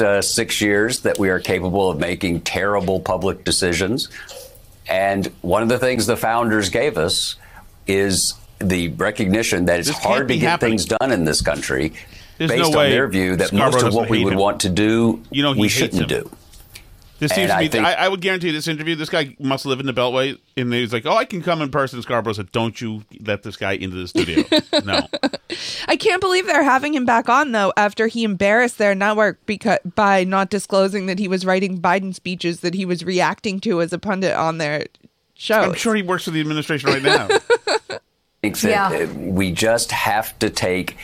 uh, six years that we are capable of making terrible public decisions. And one of the things the founders gave us is the recognition that it's This hard to get happening. things done in this country There's based no on their view that most of what we would him. want to do, You know we shouldn't do. This seems And to I me. think- I, I would guarantee this interview. This guy must live in the Beltway, and he's like, "Oh, I can come in person." Scarborough said, "Don't you let this guy into the studio." [laughs] no, I can't believe they're having him back on though after he embarrassed their network because by not disclosing that he was writing Biden speeches that he was reacting to as a pundit on their show. I'm sure he works for the administration right now. [laughs] I Yeah. uh, we just have to take.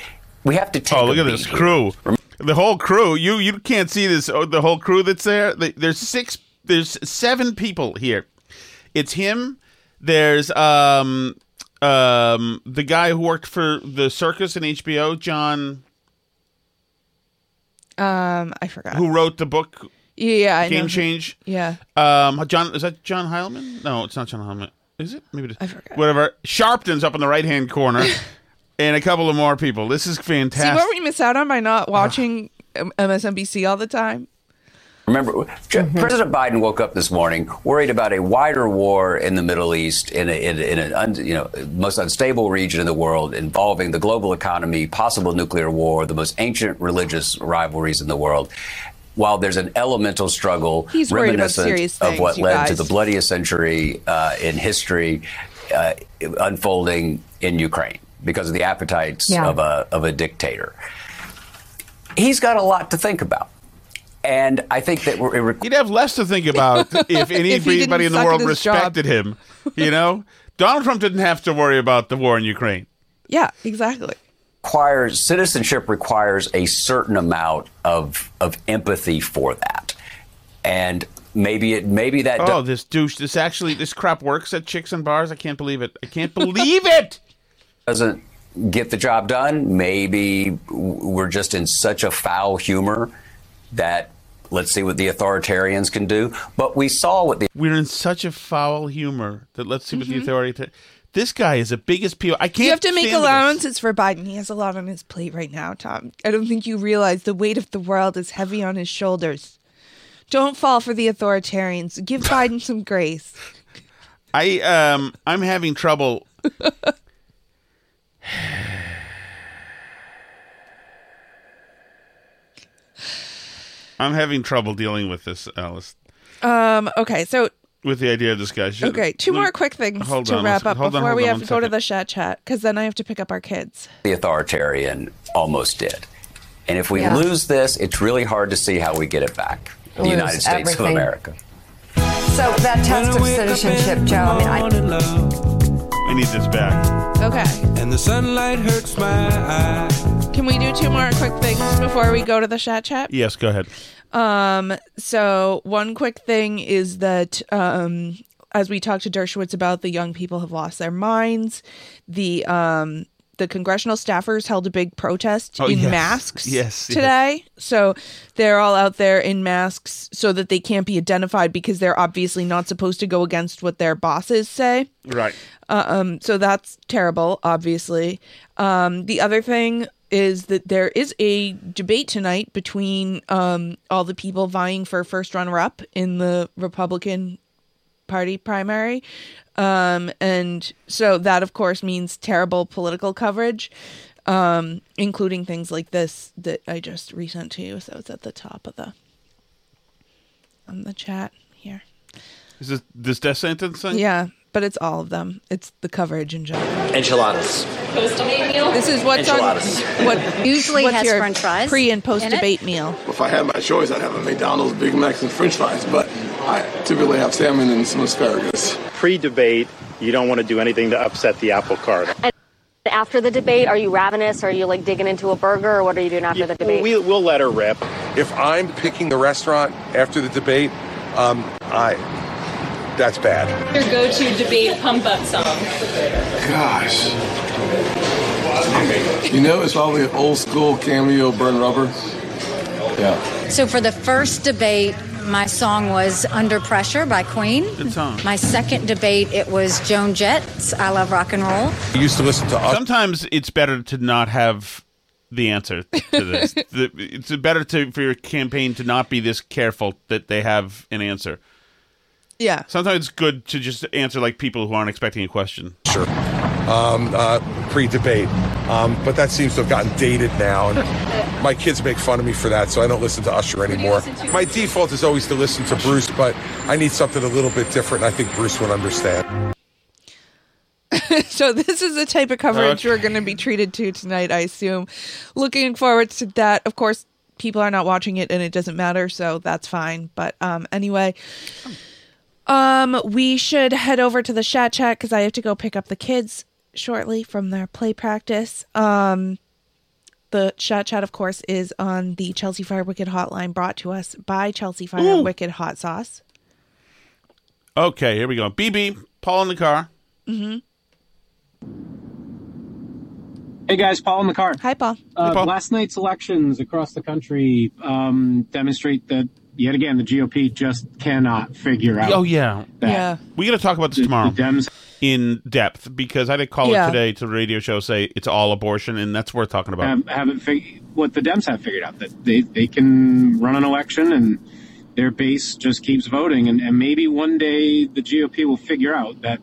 We have to take. oh, look a at this here. crew. The whole crew. You you can't see this. Oh, the whole crew that's there. There's six. There's seven people here. It's him. There's um um the guy who worked for the circus in HBO, John, um, I forgot. who wrote the book yeah, I know. Game who- Change. Yeah. Um, John is that John Heilemann? No, it's not John Heilemann. Is it? Maybe it is. I forgot. Whatever. Sharpton's up in the right hand corner, [laughs] and a couple of more people. This is fantastic. See fantastic. what we miss out on by not watching um, MSNBC all the time. Remember, J- President Biden woke up this morning worried about a wider war in the Middle East, in, a, in, in an un, you know most unstable region in the world, involving the global economy, possible nuclear war, the most ancient religious rivalries in the world. while there's an elemental struggle He's reminiscent serious of what you led to the bloodiest century uh, in history uh, unfolding in Ukraine because of the appetites Yeah. of a of a dictator. He's got a lot to think about. And I think that we're, it re- He'd have less to think about [laughs] if anybody didn't in the world his job. respected him. You know, Donald Trump didn't have to worry about the war in Ukraine. Yeah, exactly. requires citizenship requires a certain amount of of empathy for that, and maybe it maybe that Oh, do- this douche! This actually this crap works at chicks and bars. I can't believe it. I can't believe it. Doesn't get the job done. Maybe we're just in such a foul humor that let's see what the authoritarians can do. But we saw what the We're in such a foul humor that let's see what the authority. this guy is the biggest PO. I can't. Mm-hmm. You have to make stand this. allowances for Biden. He has a lot on his plate right now, Tom. I don't think you realize the weight of the world is heavy on his shoulders. Don't fall for the authoritarians. Give Biden some grace. [laughs] I um I'm having trouble. [laughs] [sighs] I'm having trouble dealing with this, Alice. Um. Okay. So With the idea of this guy. Should- okay, two Let- more quick things hold to on, wrap up sec- hold on, before hold we on have one to go to the chat chat because then I have to pick up our kids. the authoritarian almost did. And if we Yeah. lose this, it's really hard to see how we get it back. The Lose United States everything. of America. So that test of citizenship, Joe. I mean, I, I need this back. Okay. And the sunlight hurts my eyes. Can we do two more quick things before we go to the chat chat? Yes, go ahead. Um, so one quick thing is that um, as we talked to Dershowitz about, the young people have lost their minds. The um, the congressional staffers held a big protest Oh, in yes. masks [laughs] Yes, yes. today. So they're all out there in masks so that they can't be identified because they're obviously not supposed to go against what their bosses say. Right. Uh, um, so that's terrible, obviously. Um, the other thing is that there is a debate tonight between um, all the people vying for first runner up in the Republican Party primary. Um, and so that, of course, means terrible political coverage, um, including things like this that I just resent to you. So it's at the top of the on the chat here. Is this this death sentence thing? Yeah, but it's all of them. It's the coverage in general. Enchiladas. This is what's Enchiladas. on what Usually what's has your french fries pre and post debate meal. If I had my choice, I'd have a McDonald's Big Macs and French fries, but I typically have salmon and some asparagus. Pre-debate, you don't want to do anything to upset the apple cart. After the debate, are you ravenous? Are you like digging into a burger, or what are you doing after the debate? We, we'll let her rip. If I'm picking the restaurant after the debate, um, I that's bad. Your go-to debate pump-up song. Gosh. You know, it's probably an old school cameo, Burn Rubber. Yeah. So for the first debate, my song was Under Pressure by Queen. Good song. My second debate, it was Joan Jett's I Love Rock and Roll. I used to listen to us. Sometimes it's better to not have the answer to this. [laughs] the, it's better to for your campaign to not be this careful that they have an answer. Yeah. Sometimes it's good to just answer like people who aren't expecting a question. Sure. Um, uh, pre-debate, um, but that seems to have gotten dated now, and my kids make fun of me for that, so I don't listen to Usher anymore. My default is always to listen to Bruce, but I need something a little bit different. and I think Bruce would understand. [laughs] so this is the type of coverage Okay. we're going to be treated to tonight, I assume. Looking forward to that. Of course, people are not watching it and it doesn't matter, so that's fine. But um anyway, um we should head over to the chat chat cuz I have to go pick up the kids shortly from their play practice. Um the chat chat, of course, is on the Chelsea Fire Wicked hotline brought to us by Chelsea Fire Ooh. Wicked Hot Sauce. Okay, here we go. BB, Paul in the car. Mm-hmm. Hey guys, Paul in the car. Hi, Paul. Uh, Last night's elections across the country um, demonstrate that yet again the GOP just cannot figure out. Oh yeah, that. We got to talk about this tomorrow Dems- in depth because I had a caller Yeah. today to the radio show say it's all abortion, and that's worth talking about. Have, haven't fig- what the Dems have figured out that they, they can run an election and their base just keeps voting, and, and maybe one day the GOP will figure out that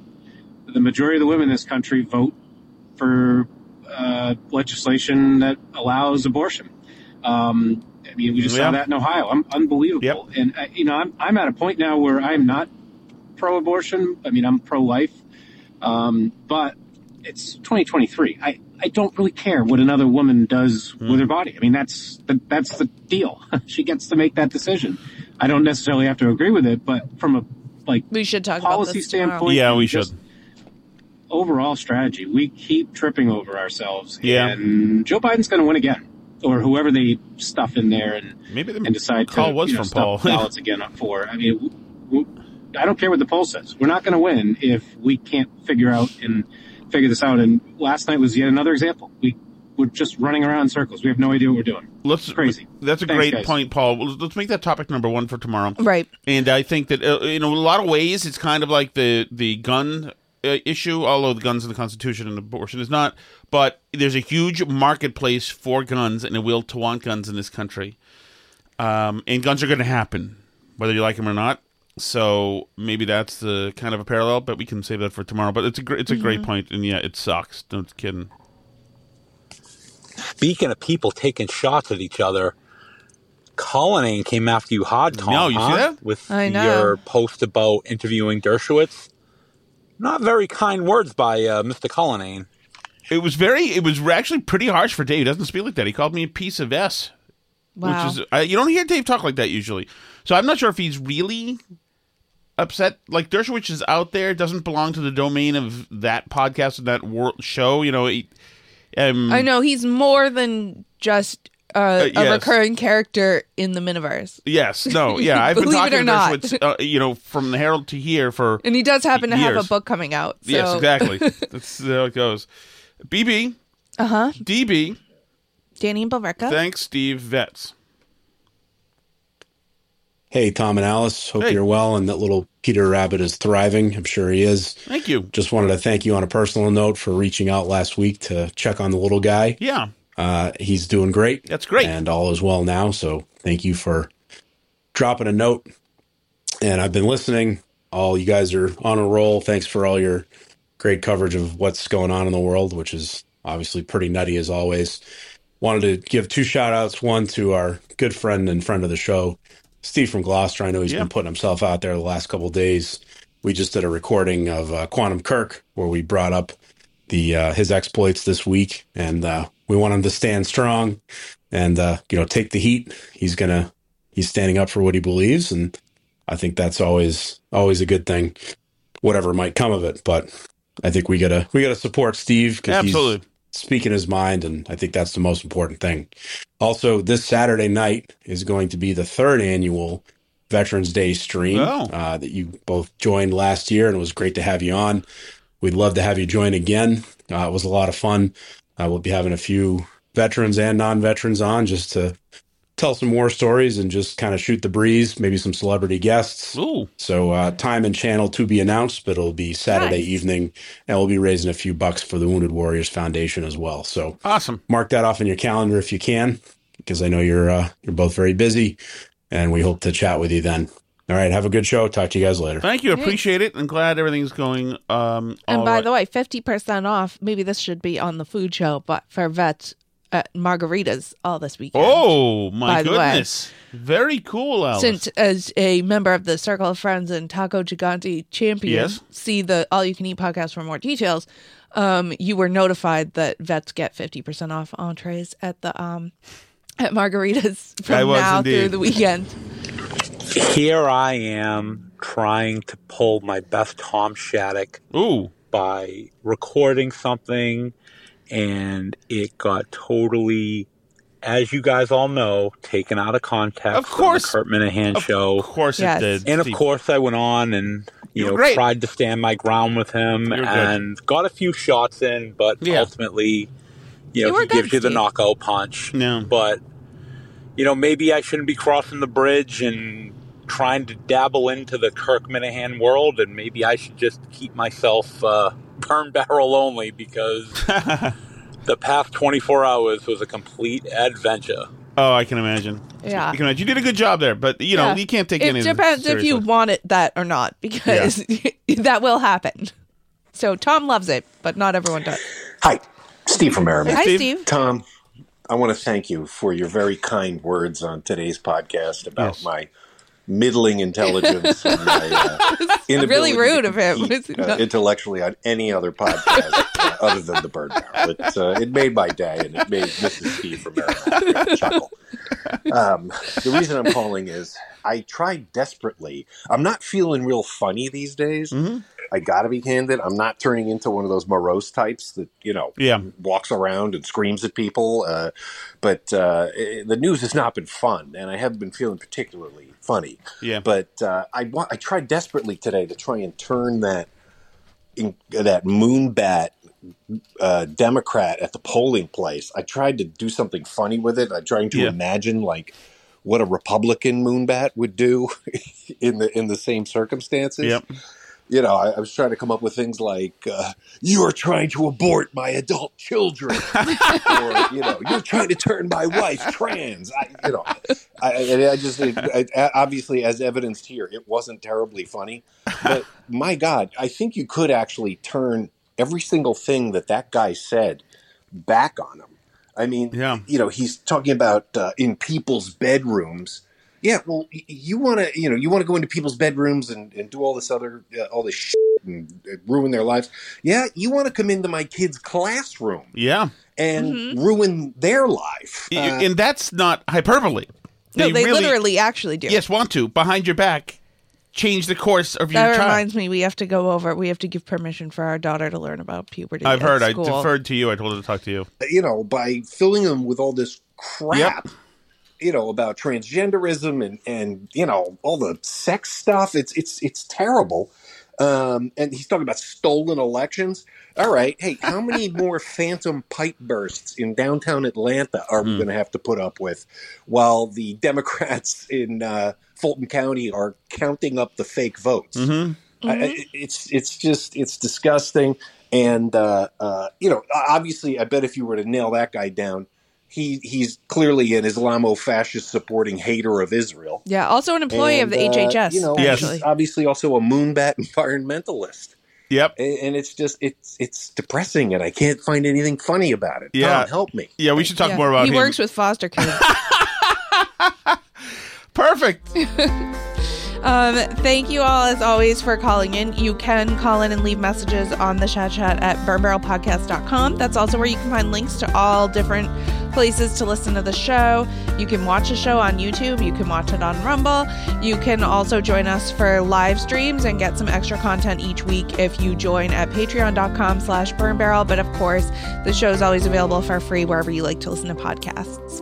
the majority of the women in this country vote for uh, legislation that allows abortion. Um, I mean, we just Yeah. saw that in Ohio. I'm unbelievable. And uh, you know, I'm I'm at a point now where I'm not pro-abortion. I mean, I'm pro-life. Um, but it's 2023. I I don't really care what another woman does with her body. I mean, that's the, that's the deal. [laughs] she gets to make that decision. I don't necessarily have to agree with it, but from a like we should talk policy about this standpoint. Yeah, we should. Overall strategy, we keep tripping over ourselves. Yeah. and Joe Biden's going to win again, or whoever they stuff in there and maybe the and decide call to was you know, from Paul. ballots again up for. I mean, w- w- I don't care what the poll says. We're not going to win if we can't figure out and figure this out. And last night was yet another example. We we're just running around in circles. We have no idea what we're doing. Let's crazy. That's a Thanks, great guys. point, Paul. Let's make that topic number one for tomorrow. Right. And I think that uh, in a lot of ways, it's kind of like the the gun uh, issue. Although the guns in the Constitution and abortion is not, but there's a huge marketplace for guns and a will to want guns in this country. Um, and guns are going to happen, whether you like them or not. So maybe that's the kind of a parallel, but we can save that for tomorrow. But it's a gr- it's a great Mhm. point, and yeah, it sucks. Don't kidding. Speaking of people taking shots at each other, Cullinane came after you hard, Tom. No, you see that? With I know. your post about interviewing Dershowitz. Not very kind words by uh, Mr. Cullinane. It was very. It was actually pretty harsh for Dave. He doesn't speak like that. He called me a piece of s. Wow. Which is I, you don't hear Dave talk like that usually. So I'm not sure if he's really upset. Like Dershowitz is out there, doesn't belong to the domain of that podcast and that world show. You know, he, um, I know he's more than just uh, Uh, a recurring character in the Miniverse. Yes, no, yeah. [laughs] I've been talking to not. Dershowitz, uh, you know, from the Herald to here for And he does happen to have a book coming out. So. Yes, exactly. [laughs] That's how it goes. BB, uh huh. DB, Danny and Billerica. thanks, Steve Vetz. Hey, Tom and Alice. Hope you're well and that little Peter Rabbit is thriving. I'm sure he is. Thank you. Just wanted to thank you on a personal note for reaching out last week to check on the little guy. Yeah. Uh, he's doing great. That's great. And all is well now. So thank you for dropping a note. And I've been listening. All you guys are on a roll. Thanks for all your great coverage of what's going on in the world, which is obviously pretty nutty as always. Wanted to give two shout outs. One to our good friend and friend of the show, Steve from Gloucester. I know he's Yeah. been putting himself out there the last couple of days. We just did a recording of uh, Quantum Kirk where we brought up the uh, his exploits this week, and uh, we want him to stand strong and uh, you know take the heat. He's gonna he's standing up for what he believes, and I think that's always always a good thing, whatever might come of it. But I think we gotta we gotta support Steve because he's Absolutely. Speaking his mind, and I think that's the most important thing. Also, this Saturday night is going to be the third annual Veterans Day stream Oh. uh, that you both joined last year, and it was great to have you on. We'd love to have you join again. Uh, it was a lot of fun. Uh, we'll be having a few veterans and non-veterans on just to tell some war stories and just kind of shoot the breeze. Maybe some celebrity guests. Ooh. So uh, time and channel to be announced, but it'll be Saturday Nice. evening, and we'll be raising a few bucks for the Wounded Warriors Foundation as well. So awesome. Mark that off in your calendar if you can, because I know you're uh, you're both very busy, and we hope to chat with you then. All right, have a good show. Talk to you guys later. Thank you. Appreciate it. I'm glad everything's going. Um, And all by right. the way, fifty percent off. Maybe this should be on the food show, but for vets at margaritas all this weekend. oh my by the way. goodness, very cool, Alice. Since as a member of the Circle of Friends and Taco Gigante champion, Yes. see the All You Can Eat podcast for more details. Um, you were notified that vets get fifty percent off entrees at the um at margaritas [laughs] I from was now through the weekend. Here I am trying to pull my best Tom Shattuck Ooh. by recording something, and it got totally, as you guys all know, taken out of context. Of course. on the Kirk Minihane show. Of course it Yes. did, And of course, I went on and you You were know great. tried to stand my ground with him You were good. and got a few shots in, but Yeah. ultimately, you You know, were he gives you the Steve. knockout punch. No. But you know, maybe I shouldn't be crossing the bridge and trying to dabble into the Kirk Minihane world, and maybe I should just keep myself uh, [laughs] burn barrel only because [laughs] the past 24 hours was a complete adventure. Oh, I can imagine. Yeah. You can imagine. You did a good job there, but you know Yeah. you can't take it any. It depends if you want it that or not [laughs] because that will happen. So Tom loves it, but not everyone does. Hi, Steve from Merrimack. Hi, Steve. Tom, I want to thank you for your very kind words on today's podcast about Yes. my middling intelligence and [laughs] my uh, inability really rude to of him. compete, It's uh, intellectually on any other podcast uh, other than the Burn Barrel. It, uh, it made my day, and it made Mrs. Steve from Merrimack chuckle. Um, the reason I'm calling is I tried desperately. I'm not feeling real funny these days. Mm-hmm. I got to be candid. I'm not turning into one of those morose types that you know Yeah. walks around and screams at people. Uh, but uh, eh, the news has not been fun, and I haven't been feeling particularly funny. Yeah. But uh, I I tried desperately today to try and turn that in, that moonbat uh, Democrat at the polling place. I tried to do something funny with it. I'm trying to Yeah. imagine like what a Republican moonbat would do [laughs] in the in the same circumstances. Yep. You know, I, I was trying to come up with things like uh, "You are trying to abort my adult children," [laughs] or you know, "You're trying to turn my wife trans." I, you know, I, I just it, obviously, as evidenced here, it wasn't terribly funny. But my God, I think you could actually turn every single thing that that guy said back on him. I mean, Yeah. you know, he's talking about uh, in people's bedrooms. Yeah, well, y- you want to, you know, you want to go into people's bedrooms and, and do all this other, uh, all this shit and uh, ruin their lives. Yeah, you want to come into my kid's classroom Yeah. and ruin their life. Uh, and that's not hyperbole. No, they, really- literally actually do. yes want to behind your back change the course of your That child. reminds me, we have to go over. We have to give permission for our daughter to learn about puberty. I've at heard. I deferred to you. I told her to talk to you. you know, by filling them with all this crap, you know, about transgenderism and and you know all the sex stuff. It's it's it's terrible. Um, and he's talking about stolen elections. All right, hey, how many [laughs] more phantom pipe bursts in downtown Atlanta are we going to have to put up with while the Democrats [laughs] in uh, Fulton County are counting up the fake votes? Mm-hmm. I, I- it's it's just it's disgusting, and uh, uh, you know, obviously, I bet if you were to nail that guy down, he he's clearly an Islamo-fascist supporting hater of Israel. Yeah, also an employee of the uh, HHS. You know, actually. he's obviously also a moonbat [laughs] environmentalist. Yep. And, and it's just it's it's depressing, and I can't find anything funny about it. Yeah. Tom, help me. Yeah, we should talk Yeah. more about it. he him. works with foster kids. [laughs] Perfect. [laughs] Um, thank you all, as always, for calling in. You can call in and leave messages on the chat chat at burnbarrelpodcast.com. That's also where you can find links to all different places to listen to the show. You can watch the show on YouTube. You can watch it on Rumble. You can also join us for live streams and get some extra content each week if you join at patreon.com slash burnbarrel. But of course, the show is always available for free wherever you like to listen to podcasts.